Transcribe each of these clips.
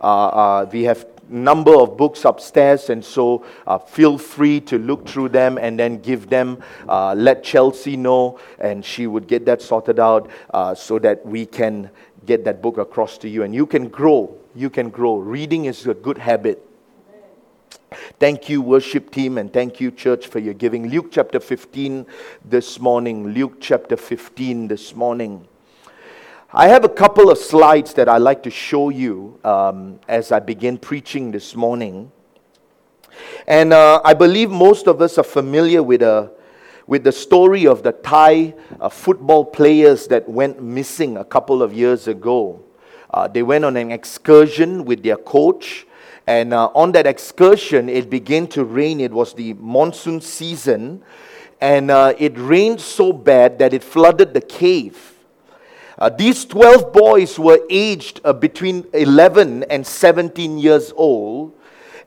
uh, uh, we have number of books upstairs, and so uh, feel free to look through them and then give them. Uh, let Chelsea know, and she would get that sorted out uh, so that we can get that book across to you. And you can grow. You can grow. Reading is a good habit. Thank you, worship team, and thank you, church, for your giving. Luke chapter 15 this morning. Luke chapter 15 this morning. I have a couple of slides that I'd like to show you um, as I begin preaching this morning. And uh, I believe most of us are familiar with, a, with the story of the Thai uh, football players that went missing a couple of years ago. Uh, they went on an excursion with their coach and uh, on that excursion, it began to rain. It was the monsoon season. And uh, it rained so bad that it flooded the cave. Uh, these 12 boys were aged uh, between 11 and 17 years old.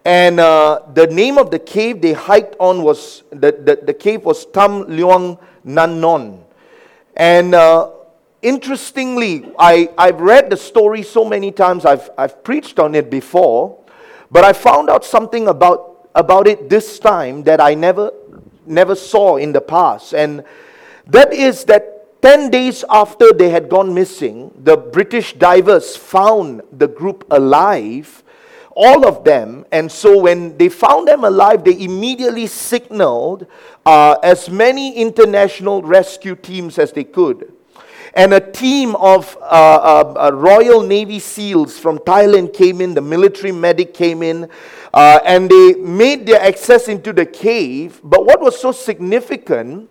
And uh, the name of the cave they hiked on was, the, the, the cave was Tam Luang Nanon. And uh, interestingly, I, I've read the story so many times, I've, I've preached on it before. But I found out something about, about it this time that I never, never saw in the past. And that is that 10 days after they had gone missing, the British divers found the group alive, all of them. And so when they found them alive, they immediately signaled uh, as many international rescue teams as they could and a team of uh, uh, uh, Royal Navy SEALs from Thailand came in, the military medic came in, uh, and they made their access into the cave. But what was so significant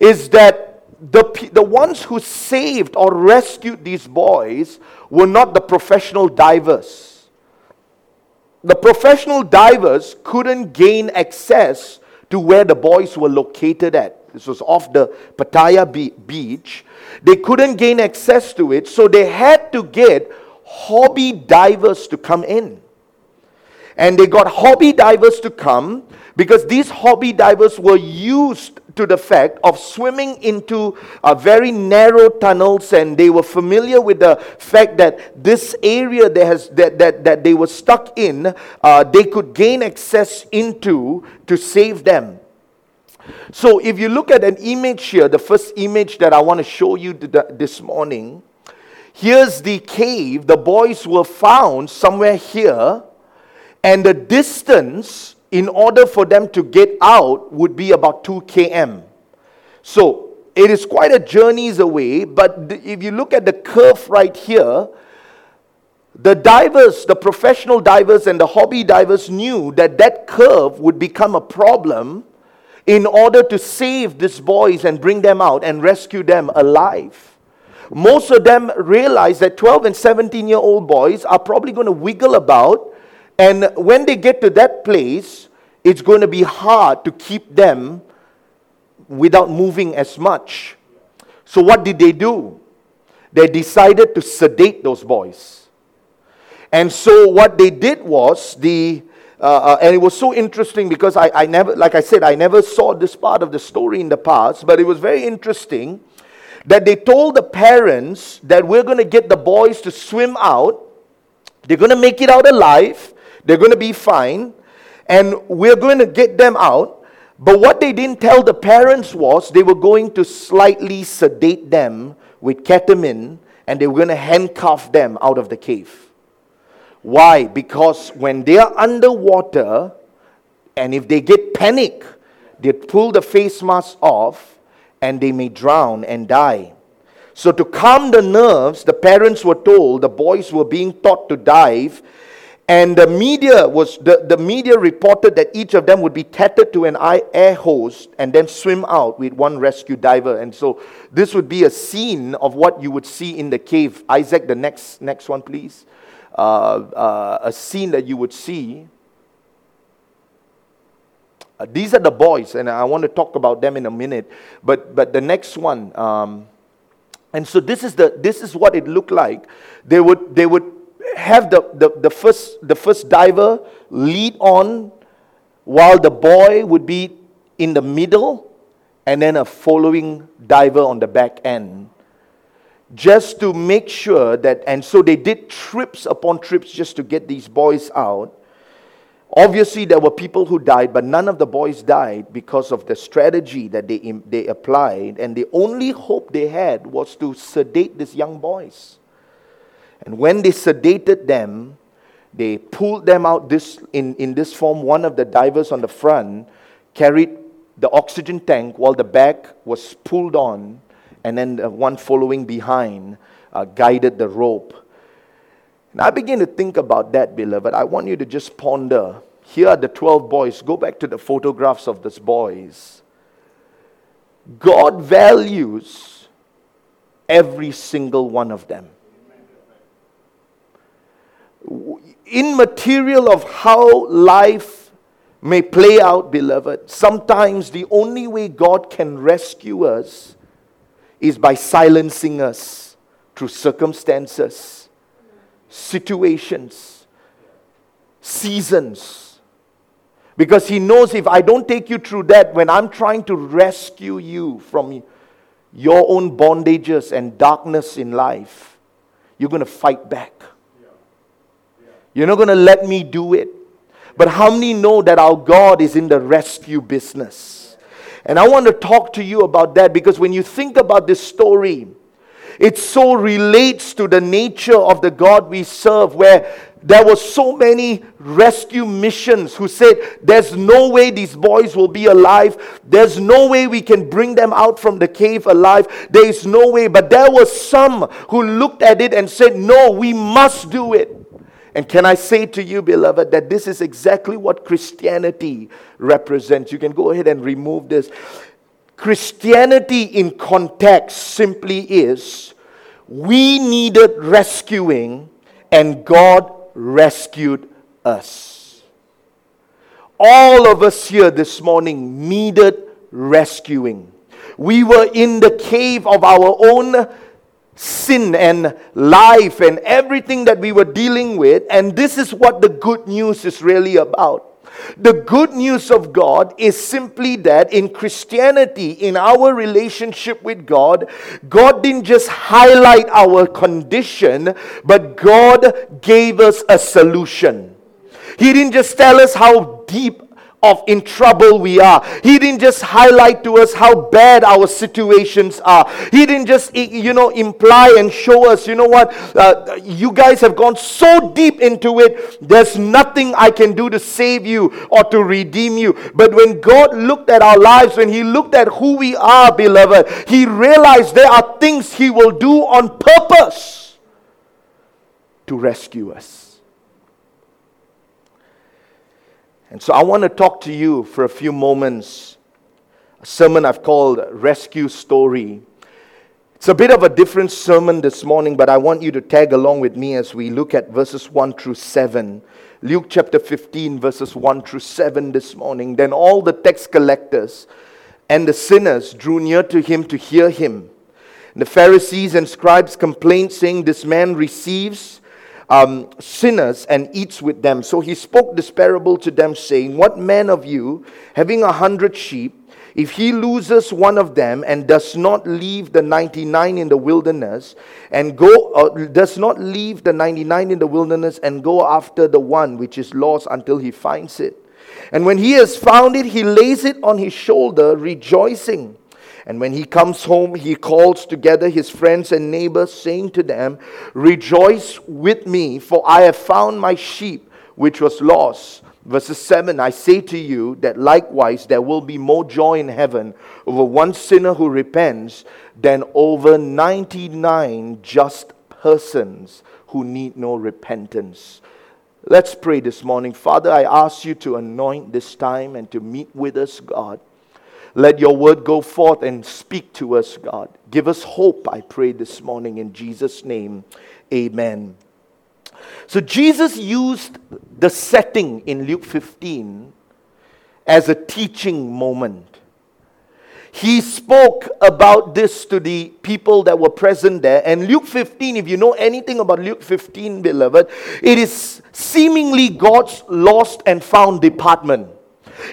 is that the, the ones who saved or rescued these boys were not the professional divers. The professional divers couldn't gain access to where the boys were located at. This was off the Pattaya beach. They couldn't gain access to it, so they had to get hobby divers to come in. And they got hobby divers to come because these hobby divers were used to the fact of swimming into a very narrow tunnels and they were familiar with the fact that this area that, has, that, that, that they were stuck in, uh, they could gain access into to save them. So if you look at an image here, the first image that I want to show you this morning, here's the cave. The boys were found somewhere here, and the distance in order for them to get out would be about 2 km. So it is quite a journey's away, but if you look at the curve right here, the divers, the professional divers and the hobby divers knew that that curve would become a problem in order to save these boys and bring them out and rescue them alive. Most of them realized that 12 and 17 year old boys are probably going to wiggle about, and when they get to that place, it's going to be hard to keep them without moving as much. So, what did they do? They decided to sedate those boys. And so, what they did was the uh, uh, and it was so interesting because I, I never, like I said, I never saw this part of the story in the past, but it was very interesting that they told the parents that we're going to get the boys to swim out, they're going to make it out alive, they're going to be fine, and we're going to get them out. But what they didn't tell the parents was they were going to slightly sedate them with ketamine and they were going to handcuff them out of the cave. Why? Because when they are underwater, and if they get panic, they pull the face mask off and they may drown and die. So, to calm the nerves, the parents were told the boys were being taught to dive, and the media was the, the media reported that each of them would be tethered to an air hose and then swim out with one rescue diver. And so, this would be a scene of what you would see in the cave. Isaac, the next next one, please. Uh, uh, a scene that you would see. Uh, these are the boys, and I want to talk about them in a minute. But, but the next one, um, and so this is, the, this is what it looked like. They would, they would have the, the, the, first, the first diver lead on while the boy would be in the middle and then a following diver on the back end. just to make sure that, and so they did trips upon trips just to get these boys out. Obviously, there were people who died, but none of the boys died because of the strategy that they, they applied. And the only hope they had was to sedate these young boys. And when they sedated them, they pulled them out this, in, in this form. One of the divers on the front carried the oxygen tank while the back was pulled on, and then the one following behind uh, guided the rope. And I begin to think about that, beloved. I want you to just ponder. Here are the 12 boys. Go back to the photographs of these boys. God values every single one of them. Immaterial of how life may play out, beloved, sometimes the only way God can rescue us is by silencing us through circumstances situations, seasons. Because He knows if I don't take you through that, when I'm trying to rescue you from your own bondages and darkness in life, you're going to fight back. You're not going to let me do it. But how many know that our God is in the rescue business? And I want to talk to you about that because when you think about this story, it so relates to the nature of the God we serve, where there were so many rescue missions who said, There's no way these boys will be alive. There's no way we can bring them out from the cave alive. There is no way. But there were some who looked at it and said, No, we must do it. And can I say to you, beloved, that this is exactly what Christianity represents? You can go ahead and remove this. Christianity in context simply is we needed rescuing and God rescued us. All of us here this morning needed rescuing. We were in the cave of our own sin and life and everything that we were dealing with, and this is what the good news is really about. The good news of God is simply that in Christianity, in our relationship with God, God didn't just highlight our condition, but God gave us a solution. He didn't just tell us how deep of in trouble we are. He didn't just highlight to us how bad our situations are. He didn't just, you know, imply and show us, you know what, uh, you guys have gone so deep into it, there's nothing I can do to save you or to redeem you. But when God looked at our lives, when He looked at who we are, beloved, He realized there are things He will do on purpose to rescue us. And so I want to talk to you for a few moments. A sermon I've called Rescue Story. It's a bit of a different sermon this morning, but I want you to tag along with me as we look at verses 1 through 7. Luke chapter 15, verses 1 through 7 this morning. Then all the tax collectors and the sinners drew near to him to hear him. And the Pharisees and scribes complained, saying, This man receives um, sinners and eats with them. So he spoke this parable to them, saying, What man of you, having a hundred sheep, if he loses one of them and does not leave the 99 in the wilderness and go uh, does not leave the 99 in the wilderness and go after the one which is lost until he finds it and when he has found it he lays it on his shoulder rejoicing and when he comes home, he calls together his friends and neighbors, saying to them, Rejoice with me, for I have found my sheep which was lost. Verses 7 I say to you that likewise there will be more joy in heaven over one sinner who repents than over 99 just persons who need no repentance. Let's pray this morning. Father, I ask you to anoint this time and to meet with us, God. Let your word go forth and speak to us, God. Give us hope, I pray this morning in Jesus' name. Amen. So Jesus used the setting in Luke 15 as a teaching moment. He spoke about this to the people that were present there. And Luke 15, if you know anything about Luke 15, beloved, it is seemingly God's lost and found department.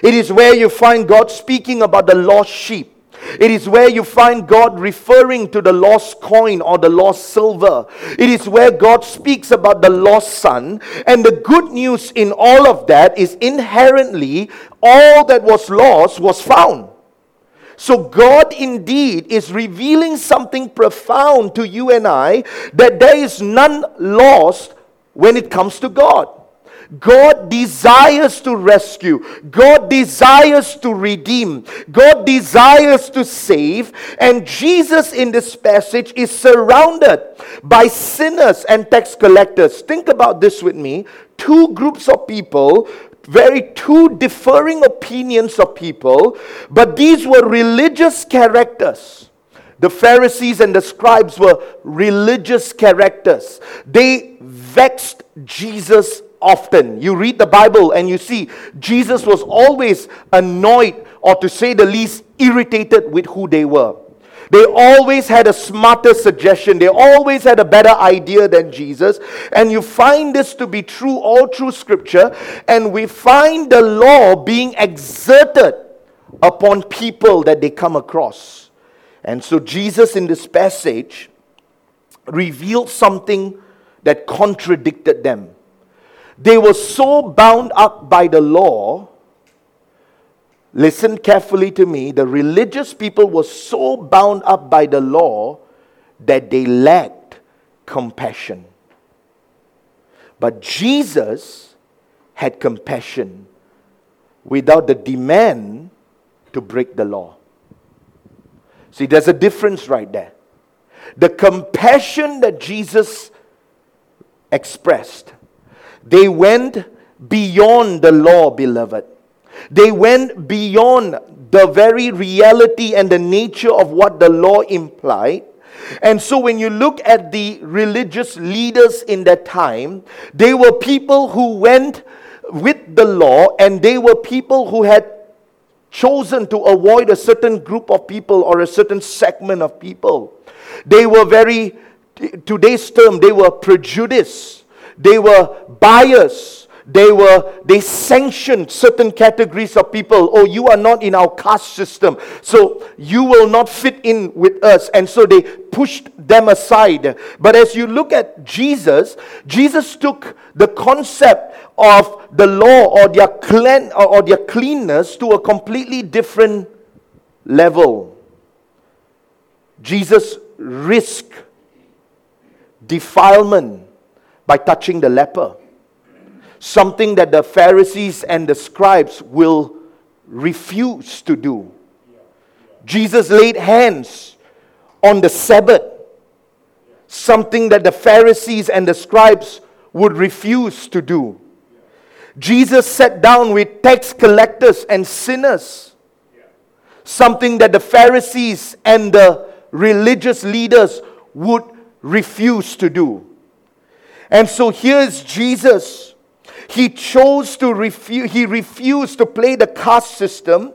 It is where you find God speaking about the lost sheep. It is where you find God referring to the lost coin or the lost silver. It is where God speaks about the lost son. And the good news in all of that is inherently all that was lost was found. So, God indeed is revealing something profound to you and I that there is none lost when it comes to God. God desires to rescue. God desires to redeem. God desires to save. And Jesus in this passage is surrounded by sinners and tax collectors. Think about this with me. Two groups of people very two differing opinions of people, but these were religious characters. The Pharisees and the scribes were religious characters. They vexed Jesus often. You read the Bible and you see Jesus was always annoyed, or to say the least, irritated with who they were. They always had a smarter suggestion. They always had a better idea than Jesus. And you find this to be true all through Scripture. And we find the law being exerted upon people that they come across. And so Jesus in this passage revealed something that contradicted them. They were so bound up by the law. Listen carefully to me. The religious people were so bound up by the law that they lacked compassion. But Jesus had compassion without the demand to break the law. See, there's a difference right there. The compassion that Jesus expressed they went beyond the law, beloved. They went beyond the very reality and the nature of what the law implied. And so, when you look at the religious leaders in that time, they were people who went with the law, and they were people who had chosen to avoid a certain group of people or a certain segment of people. They were very, today's term, they were prejudiced. They were biased. They were they sanctioned certain categories of people. Oh, you are not in our caste system, so you will not fit in with us. And so they pushed them aside. But as you look at Jesus, Jesus took the concept of the law or their clean or their cleanness to a completely different level. Jesus risked defilement by touching the leper. Something that the Pharisees and the scribes will refuse to do. Jesus laid hands on the Sabbath, something that the Pharisees and the scribes would refuse to do. Jesus sat down with tax collectors and sinners, something that the Pharisees and the religious leaders would refuse to do. And so here's Jesus. He chose to refuse, he refused to play the caste system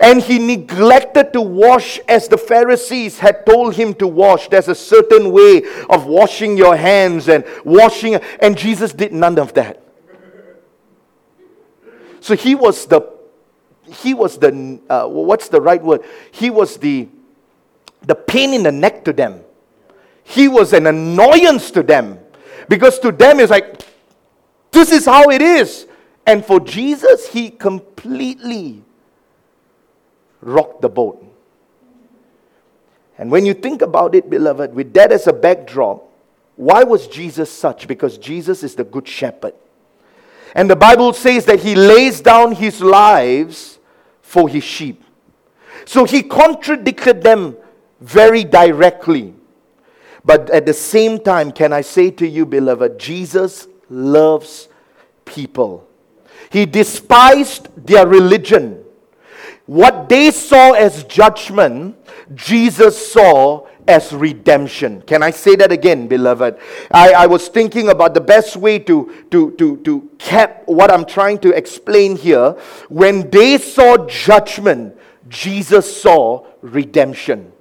and he neglected to wash as the Pharisees had told him to wash. There's a certain way of washing your hands and washing, and Jesus did none of that. So he was the, he was the, uh, what's the right word? He was the, the pain in the neck to them. He was an annoyance to them. Because to them, it's like, this is how it is. And for Jesus, he completely rocked the boat. And when you think about it, beloved, with that as a backdrop, why was Jesus such? Because Jesus is the good shepherd. And the Bible says that he lays down his lives for his sheep. So he contradicted them very directly. But at the same time, can I say to you, beloved, Jesus loves people. He despised their religion. What they saw as judgment, Jesus saw as redemption. Can I say that again, beloved? I, I was thinking about the best way to, to, to, to cap what I'm trying to explain here. When they saw judgment, Jesus saw redemption.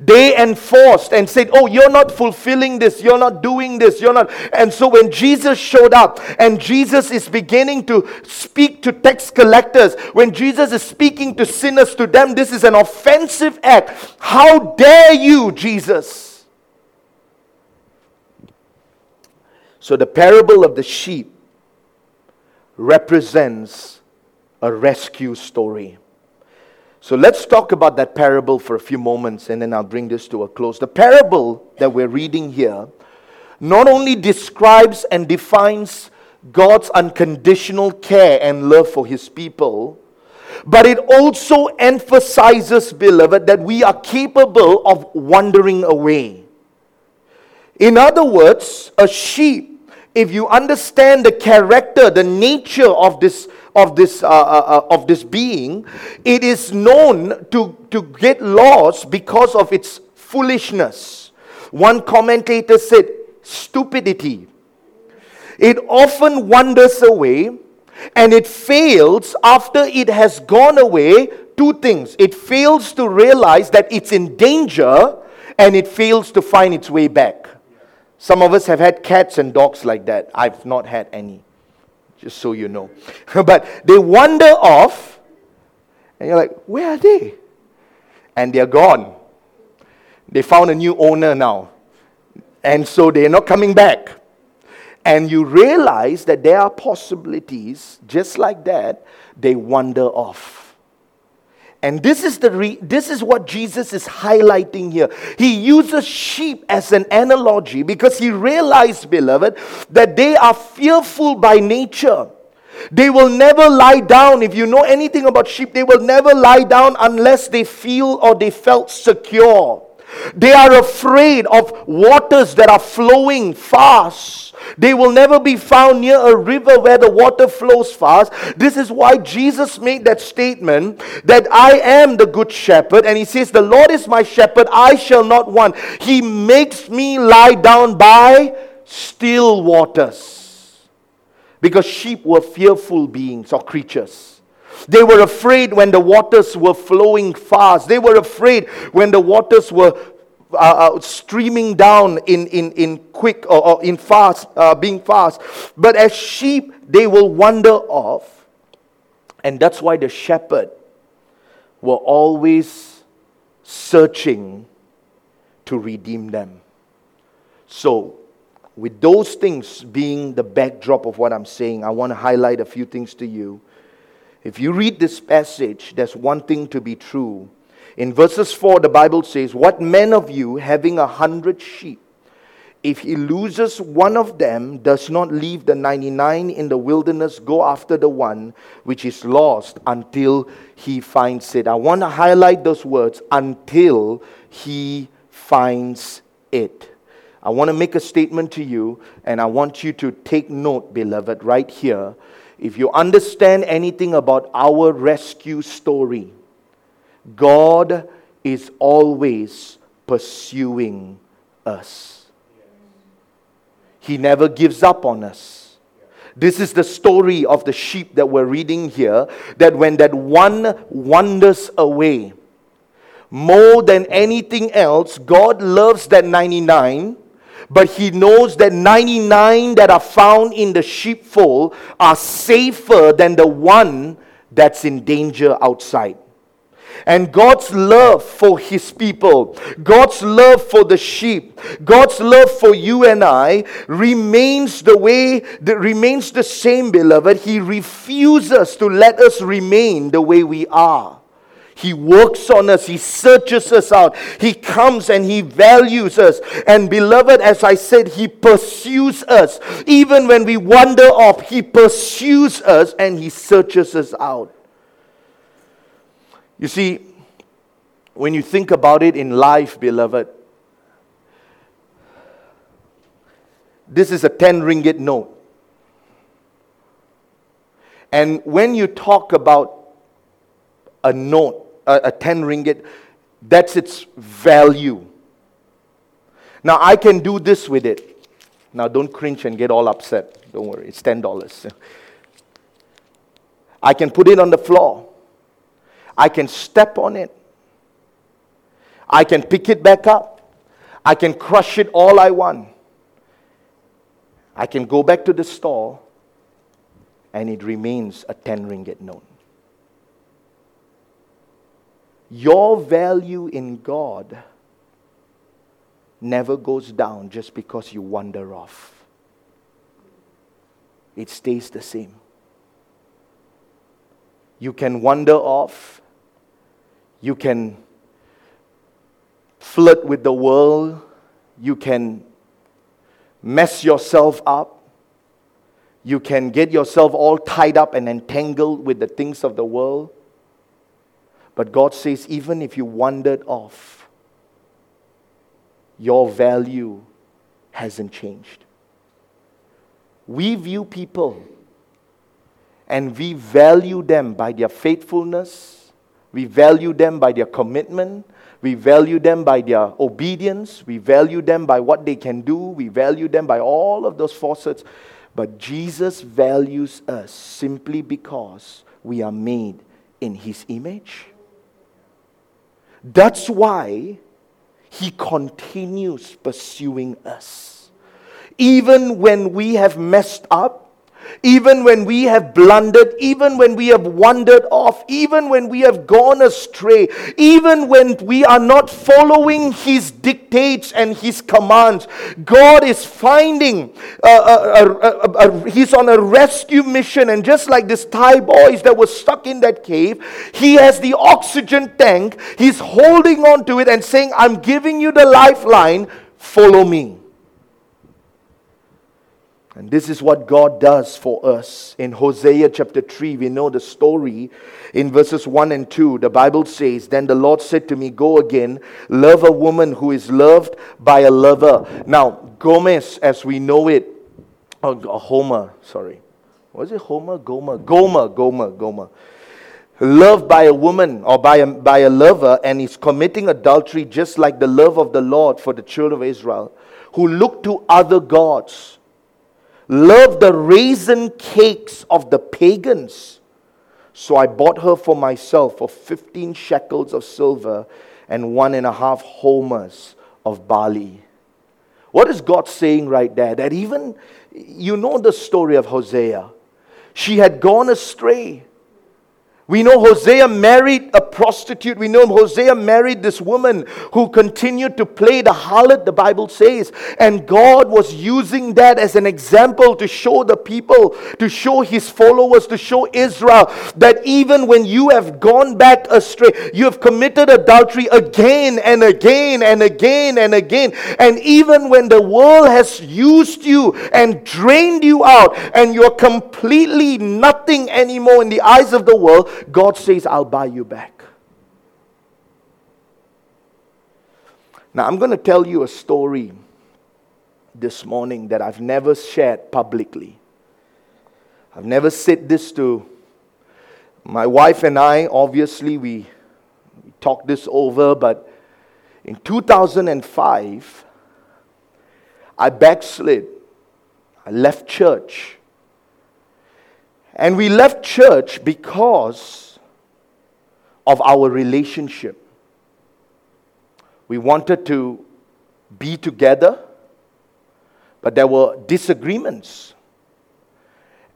They enforced and said, Oh, you're not fulfilling this, you're not doing this, you're not. And so when Jesus showed up and Jesus is beginning to speak to tax collectors, when Jesus is speaking to sinners, to them, this is an offensive act. How dare you, Jesus? So the parable of the sheep represents a rescue story. So let's talk about that parable for a few moments and then I'll bring this to a close. The parable that we're reading here not only describes and defines God's unconditional care and love for his people, but it also emphasizes, beloved, that we are capable of wandering away. In other words, a sheep, if you understand the character, the nature of this of this, uh, uh, uh, of this being, it is known to, to get lost because of its foolishness. One commentator said, stupidity. It often wanders away and it fails after it has gone away. Two things it fails to realize that it's in danger and it fails to find its way back. Some of us have had cats and dogs like that. I've not had any just so you know. but they wander off, and you're like, where are they? And they're gone. They found a new owner now. And so they're not coming back. And you realize that there are possibilities, just like that, they wander off. And this is, the re- this is what Jesus is highlighting here. He uses sheep as an analogy because he realized, beloved, that they are fearful by nature. They will never lie down. If you know anything about sheep, they will never lie down unless they feel or they felt secure. They are afraid of waters that are flowing fast. They will never be found near a river where the water flows fast. This is why Jesus made that statement that I am the good shepherd. And he says, The Lord is my shepherd, I shall not want. He makes me lie down by still waters. Because sheep were fearful beings or creatures. They were afraid when the waters were flowing fast. They were afraid when the waters were uh, streaming down in, in, in quick or, or in fast, uh, being fast. But as sheep, they will wander off. And that's why the shepherd were always searching to redeem them. So, with those things being the backdrop of what I'm saying, I want to highlight a few things to you. If you read this passage, there's one thing to be true in verses 4, the Bible says, What man of you, having a hundred sheep, if he loses one of them, does not leave the 99 in the wilderness, go after the one which is lost until he finds it. I want to highlight those words until he finds it. I want to make a statement to you, and I want you to take note, beloved, right here. If you understand anything about our rescue story, God is always pursuing us. He never gives up on us. This is the story of the sheep that we're reading here. That when that one wanders away, more than anything else, God loves that 99, but He knows that 99 that are found in the sheepfold are safer than the one that's in danger outside. And God's love for his people, God's love for the sheep, God's love for you and I remains the way that remains the same, beloved. He refuses to let us remain the way we are. He works on us. He searches us out. He comes and He values us. And beloved, as I said, He pursues us. Even when we wander off, He pursues us and He searches us out. You see, when you think about it in life, beloved, this is a 10 ringgit note. And when you talk about a note, a, a 10 ringgit, that's its value. Now, I can do this with it. Now, don't cringe and get all upset. Don't worry, it's $10. I can put it on the floor. I can step on it. I can pick it back up. I can crush it all I want. I can go back to the store and it remains a 10 ringgit note. Your value in God never goes down just because you wander off, it stays the same. You can wander off, you can flirt with the world, you can mess yourself up, you can get yourself all tied up and entangled with the things of the world. But God says, even if you wandered off, your value hasn't changed. We view people and we value them by their faithfulness, we value them by their commitment, we value them by their obedience, we value them by what they can do, we value them by all of those facets. But Jesus values us simply because we are made in His image. That's why he continues pursuing us. Even when we have messed up, even when we have blundered, even when we have wandered off, even when we have gone astray, even when we are not following His dictates and His commands, God is finding, uh, uh, He's on a rescue mission. And just like this Thai boys that were stuck in that cave, He has the oxygen tank, He's holding on to it and saying, I'm giving you the lifeline, follow me. And this is what God does for us. In Hosea chapter 3, we know the story. In verses 1 and 2, the Bible says, Then the Lord said to me, Go again, love a woman who is loved by a lover. Now, Gomez, as we know it, oh, Homer, sorry. Was it Homer? Gomer? Gomer, Gomer, Gomer. Loved by a woman or by a, by a lover, and is committing adultery just like the love of the Lord for the children of Israel, who look to other gods Love the raisin cakes of the pagans. So I bought her for myself for 15 shekels of silver and one and a half homers of barley. What is God saying right there? That even, you know the story of Hosea. She had gone astray. We know Hosea married a prostitute. We know Hosea married this woman who continued to play the harlot, the Bible says. And God was using that as an example to show the people, to show his followers, to show Israel that even when you have gone back astray, you have committed adultery again and again and again and again. And even when the world has used you and drained you out and you're completely nothing anymore in the eyes of the world, God says, I'll buy you back. Now, I'm going to tell you a story this morning that I've never shared publicly. I've never said this to my wife and I. Obviously, we, we talked this over, but in 2005, I backslid. I left church. And we left church because of our relationship. We wanted to be together, but there were disagreements.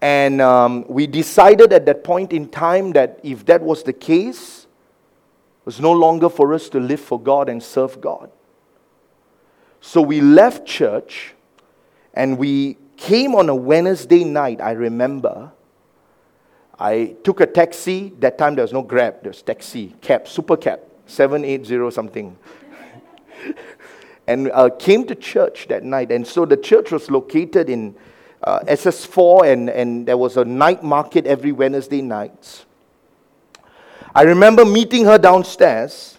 And um, we decided at that point in time that if that was the case, it was no longer for us to live for God and serve God. So we left church and we came on a Wednesday night, I remember, I took a taxi. That time there was no Grab, there was taxi, cab, super cab, 780 something. and uh, came to church that night. And so the church was located in uh, SS4, and, and there was a night market every Wednesday nights. I remember meeting her downstairs,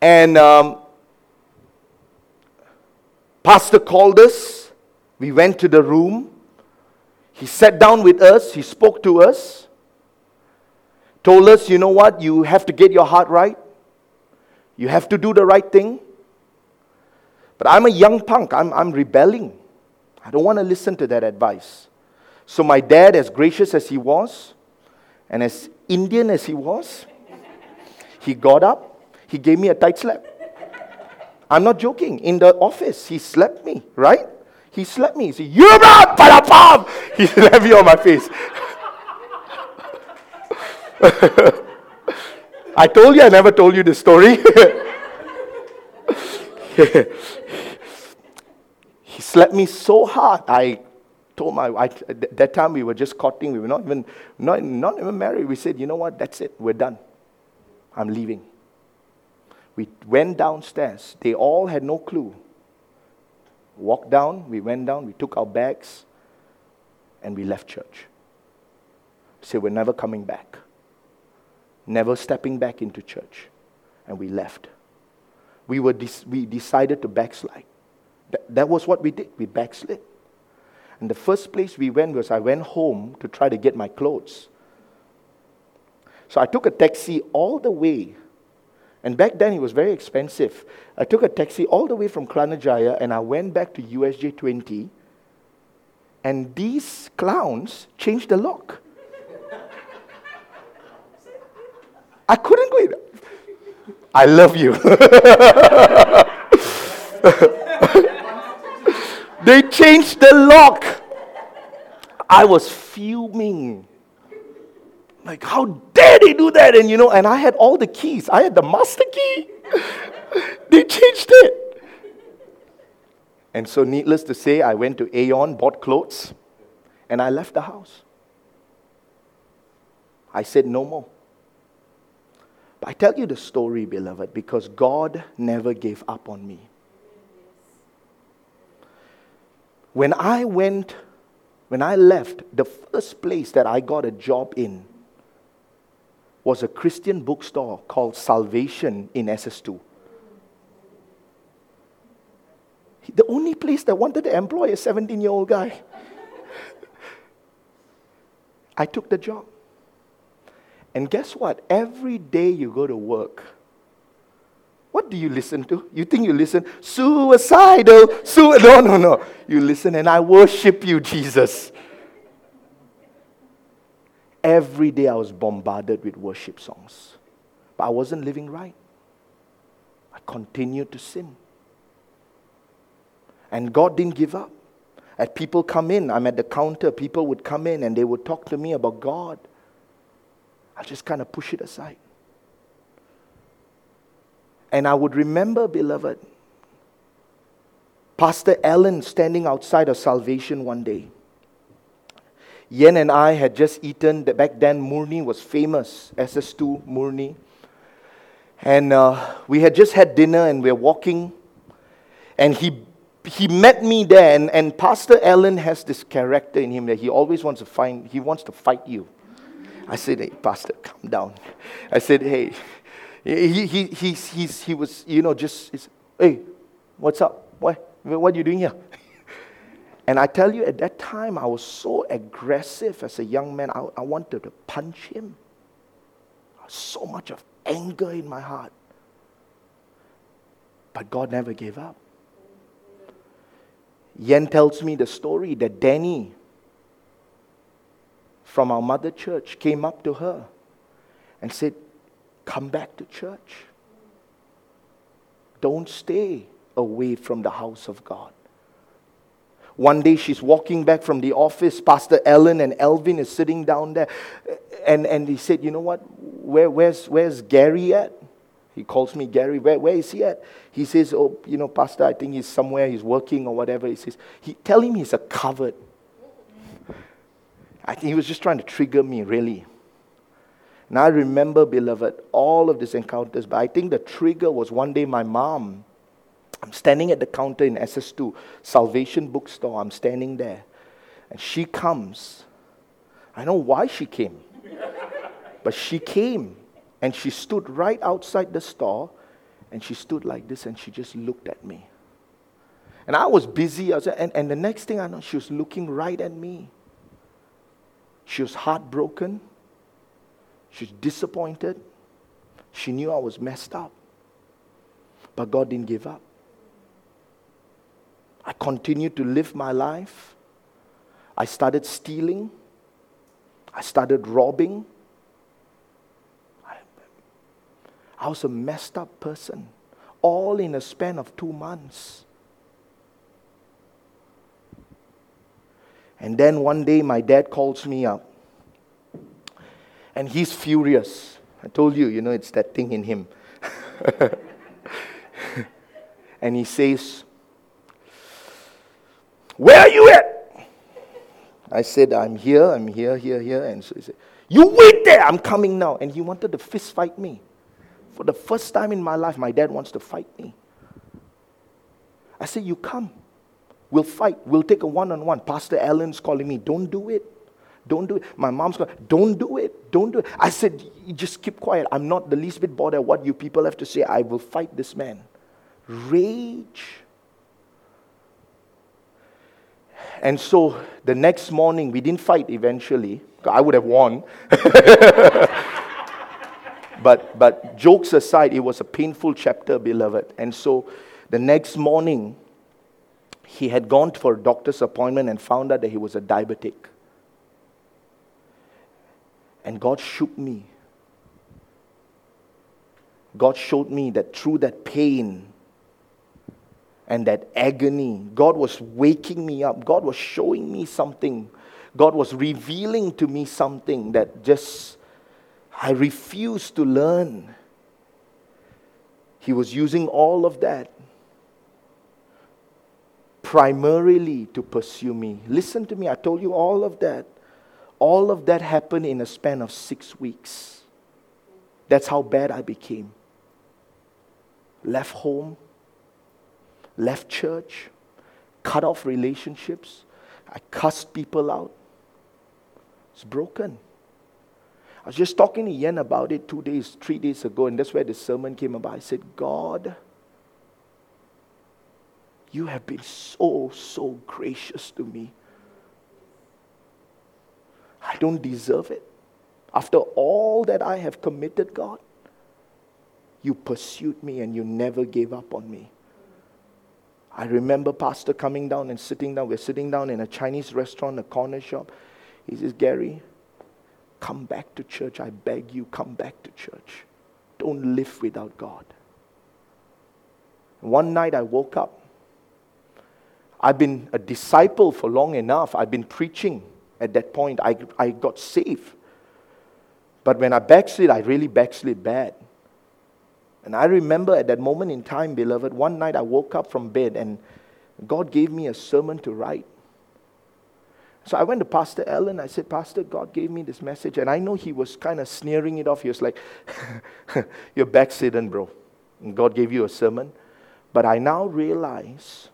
and um, Pastor called us. We went to the room. He sat down with us, he spoke to us, told us, you know what, you have to get your heart right, you have to do the right thing. But I'm a young punk, I'm, I'm rebelling. I don't want to listen to that advice. So, my dad, as gracious as he was, and as Indian as he was, he got up, He gave me a tight slap. I'm not joking. In the office, he slapped me, right? He slapped me. He said, You're not, palapam! He slapped me on my face. I told you I never told you this story. he slapped me so hard. I told my wife, that time we were just courting. We were not even, not, not even married. We said, you know what, that's it. We're done. I'm leaving. We went downstairs. They all had no clue. Walked down, we went down, we took our bags, and we left church. Said, we're never coming back. Never stepping back into church. And we left. We, were we decided to backslide. That, that was what we did. We backslid. And the first place we went was I went home to try to get my clothes. So I took a taxi all the way. And back then it was very expensive. I took a taxi all the way from Kelana Jaya and I went back to USJ 20. And these clowns changed the lock. I couldn't go in. I love you. They changed the lock. I was fuming. Like, how dare they do that? And you know, and I had all the keys. I had the master key. they changed it. And so, needless to say, I went to Aeon, bought clothes, and I left the house. I said no more. But I tell you the story, beloved, because God never gave up on me. When I went, when I left, the first place that I got a job in was a Christian bookstore called Salvation in SS2. The only place that wanted to employ a 17 year old guy. I took the job. And guess what? Every day you go to work, what do you listen to? You think you listen suicidal, su- no, no, no. You listen and I worship you, Jesus. Every day I was bombarded with worship songs, but I wasn't living right. I continued to sin. And God didn't give up. As people come in, I'm at the counter, people would come in and they would talk to me about God. I just kind of push it aside. And I would remember, beloved, Pastor Allen standing outside of salvation one day. Yen and I had just eaten, back then Murni was famous, SS2 Murni. And uh, we had just had dinner and we we're walking. And he, he met me there. And, and Pastor Allen has this character in him that he always wants to find, he wants to fight you. I said, hey, Pastor, calm down. I said, hey, he, he, he, he was, you know, just, hey, what's up? What, what are you doing here? And I tell you, at that time, I was so aggressive as a young man, I, I wanted to punch him. So much of anger in my heart. But God never gave up. Yen tells me the story that Danny from our mother church came up to her and said, Come back to church. Don't stay away from the house of God. One day she's walking back from the office. Pastor Ellen and Elvin is sitting down there. And, and he said, You know what? Where, where's, where's Gary at? He calls me Gary. Where, where is he at? He says, Oh, you know, Pastor, I think he's somewhere, he's working or whatever. He says, he, Tell him he's a covered. I think he was just trying to trigger me, really. And I remember, beloved, all of these encounters, but I think the trigger was one day my mom. I'm standing at the counter in SS2, Salvation Bookstore. I'm standing there. And she comes. I know why she came, but she came and she stood right outside the store and she stood like this and she just looked at me. And I was busy, I was, and, and the next thing I know, she was looking right at me. She was heartbroken. She's disappointed. She knew I was messed up. But God didn't give up. I continued to live my life. I started stealing. I started robbing. I, I was a messed up person, all in a span of two months. And then one day, my dad calls me up, and he's furious. I told you, you know, it's that thing in him. and he says, Where are you at? I said, I'm here, I'm here, here, here. And so he said, You wait there, I'm coming now. And he wanted to fist fight me. For the first time in my life, my dad wants to fight me. I said, You come. We'll fight. We'll take a one on one. Pastor Allen's calling me. Don't do it. Don't do it. My mom's going, don't do it. Don't do it. I said, just keep quiet. I'm not the least bit bothered what you people have to say. I will fight this man. Rage. And so the next morning, we didn't fight eventually. I would have won. but, but jokes aside, it was a painful chapter, beloved. And so the next morning, he had gone for a doctor's appointment and found out that he was a diabetic. And God shook me. God showed me that through that pain and that agony, God was waking me up. God was showing me something. God was revealing to me something that just I refused to learn. He was using all of that primarily to pursue me. Listen to me, I told you all of that. All of that happened in a span of six weeks. That's how bad I became. Left home, left church, cut off relationships. I cussed people out. It's broken. I was just talking to Yen about it two days, three days ago, and that's where the sermon came about. I said, God, you have been so, so gracious to me. I don't deserve it. After all that I have committed, God, you pursued me and you never gave up on me. I remember Pastor coming down and sitting down. We're sitting down in a Chinese restaurant, a corner shop. He says, Gary, come back to church. I beg you, come back to church. Don't live without God. One night I woke up. I've been a disciple for long enough. I've been preaching at that point. I, I got saved. But when I backslid, I really backslid bad. And I remember at that moment in time, beloved, one night I woke up from bed and God gave me a sermon to write. So I went to Pastor Allen. I said, Pastor, God gave me this message. And I know he was kind of sneering it off. He was like, You're backslidden, bro. And God gave you a sermon. But I now realize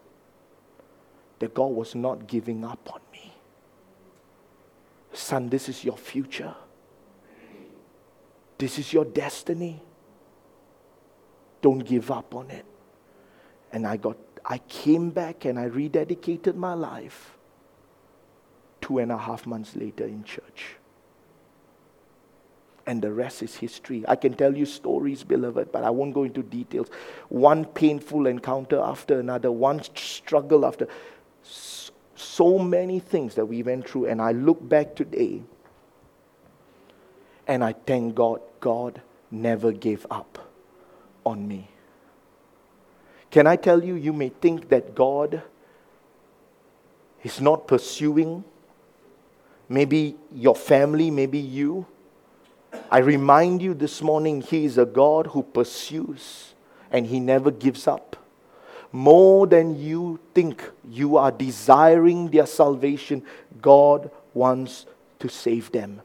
that God was not giving up on me. Son, this is your future. This is your destiny. Don't give up on it. And I got I came back and I rededicated my life two and a half months later in church. And the rest is history. I can tell you stories, beloved, but I won't go into details. One painful encounter after another, one struggle after so many things that we went through, and I look back today and I thank God, God never gave up on me. Can I tell you, you may think that God is not pursuing maybe your family, maybe you. I remind you this morning, He is a God who pursues and He never gives up more than you think you are desiring their salvation, God wants to save them.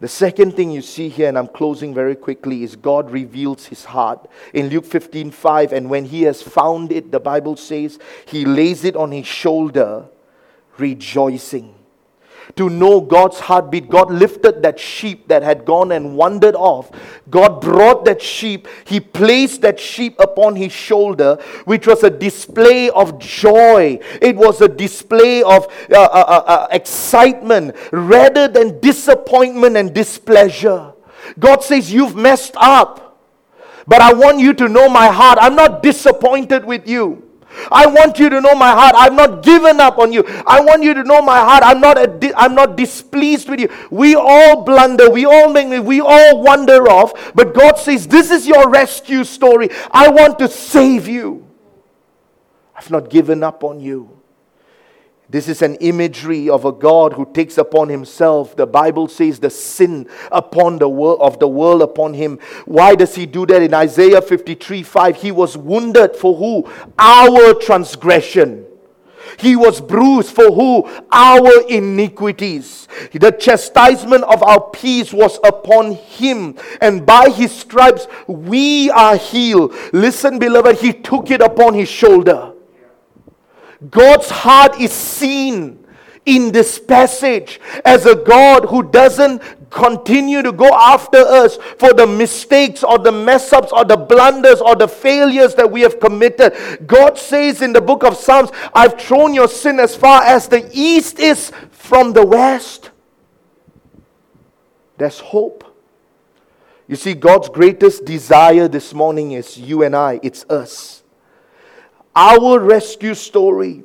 The second thing you see here, and I'm closing very quickly, is God reveals his heart. In Luke 15 5, and when he has found it, the Bible says, he lays it on his shoulder, rejoicing to know God's heartbeat. God lifted that sheep that had gone and wandered off. God brought that sheep. He placed that sheep upon his shoulder, which was a display of joy. It was a display of uh, uh, uh, uh excitement rather than disappointment and displeasure. God says, You've messed up. But I want you to know my heart. I'm not disappointed with you. I want you to know my heart. I've not given up on you. I want you to know my heart. I'm not, di- I'm not displeased with you. We all blunder. We all make, we all wander off. But God says, This is your rescue story. I want to save you. I've not given up on you. This is an imagery of a God who takes upon himself, the Bible says, the sin upon the world of the world upon him. Why does he do that? In Isaiah 53 5, he was wounded for who? Our transgression. He was bruised for who? Our iniquities. The chastisement of our peace was upon him, and by his stripes we are healed. Listen, beloved, he took it upon his shoulder. God's heart is seen in this passage as a God who doesn't continue to go after us for the mistakes or the mess ups or the blunders or the failures that we have committed. God says in the book of Psalms, I've thrown your sin as far as the east is from the west. There's hope. You see, God's greatest desire this morning is you and I, it's us. Our rescue story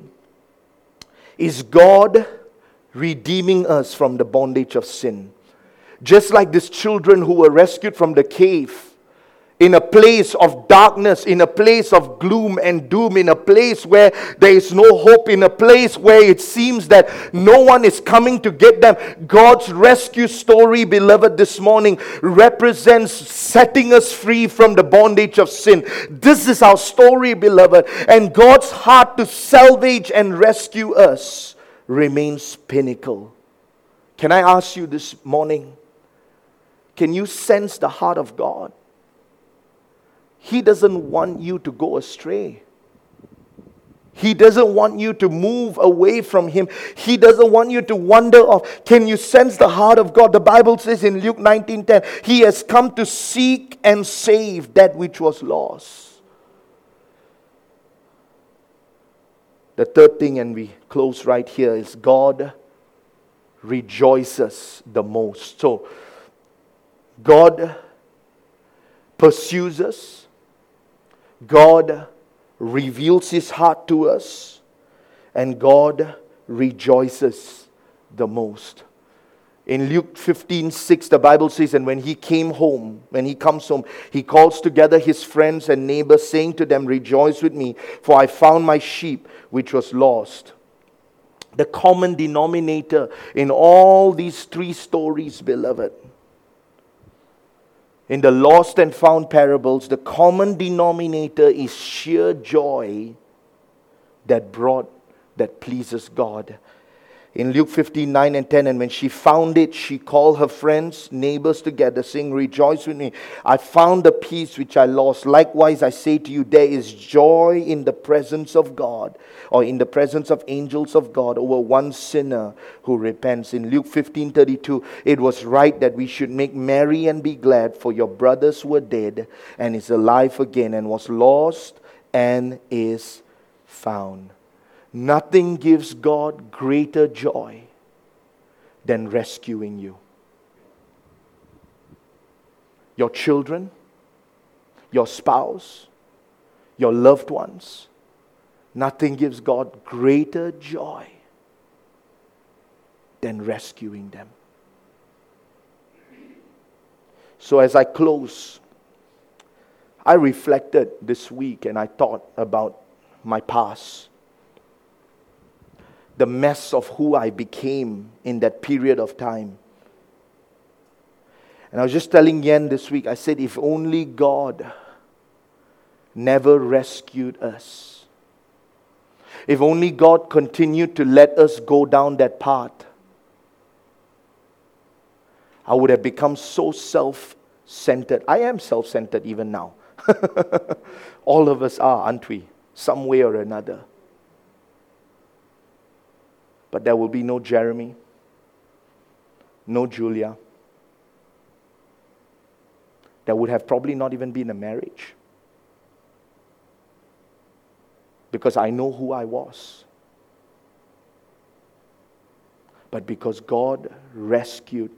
is God redeeming us from the bondage of sin. Just like these children who were rescued from the cave in a place of darkness, in a place of gloom and doom, in a place where there is no hope, in a place where it seems that no one is coming to get them. God's rescue story, beloved, this morning represents setting us free from the bondage of sin. This is our story, beloved, and God's heart to salvage and rescue us remains pinnacle. Can I ask you this morning? Can you sense the heart of God? He doesn't want you to go astray. He doesn't want you to move away from Him. He doesn't want you to wander off. Can you sense the heart of God? The Bible says in Luke 19:10, He has come to seek and save that which was lost. The third thing, and we close right here, is God rejoices the most. So, God pursues us. God reveals his heart to us, and God rejoices the most. In Luke 15, 6, the Bible says, And when he came home, when he comes home, he calls together his friends and neighbors, saying to them, Rejoice with me, for I found my sheep which was lost. The common denominator in all these three stories, beloved, in the lost and found parables, the common denominator is sheer joy that brought, that pleases God in Luke 15, 9 and 10. And when she found it, she called her friends, neighbors together, saying, Rejoice with me. I found the piece which I lost. Likewise, I say to you, there is joy in the presence of God, or in the presence of angels of God, over one sinner who repents. In Luke 15, 32, it was right that we should make merry and be glad, for your brothers were dead and is alive again, and was lost and is found. Nothing gives God greater joy than rescuing you. Your children, your spouse, your loved ones. Nothing gives God greater joy than rescuing them. So, as I close, I reflected this week and I thought about my past the mess of who I became in that period of time. And I was just telling Yen this week, I said, if only God never rescued us, if only God continued to let us go down that path, I would have become so self centered. I am self centered even now. All of us are, aren't we? Some way or another. But there will be no Jeremy, no Julia. There would have probably not even been a marriage. Because I know who I was. But because God rescued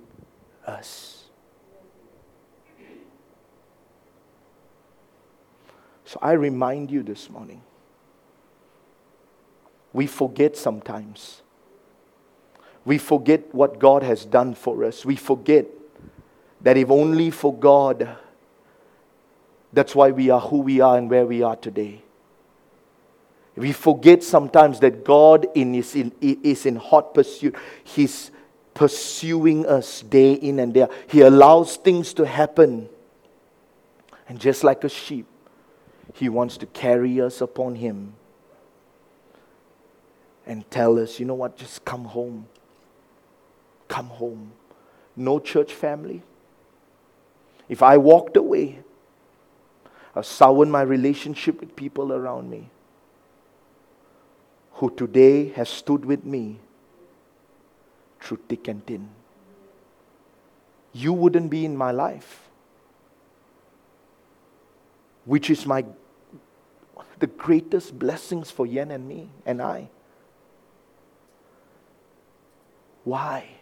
us. So I remind you this morning we forget sometimes. We forget what God has done for us. We forget that if only for God, that's why we are who we are and where we are today. We forget sometimes that God in is, in, is in hot pursuit. He's pursuing us day in and day out. He allows things to happen. And just like a sheep, He wants to carry us upon Him and tell us, you know what, just come home. Come home. No church family. If I walked away, I soured my relationship with people around me who today has stood with me through thick and thin. You wouldn't be in my life, which is my the greatest blessings for Yen and me and I. Why?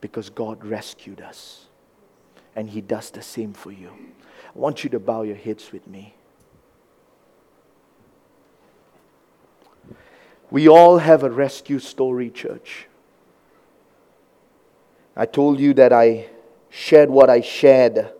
Because God rescued us. And He does the same for you. I want you to bow your heads with me. We all have a rescue story, church. I told you that I shared what I shared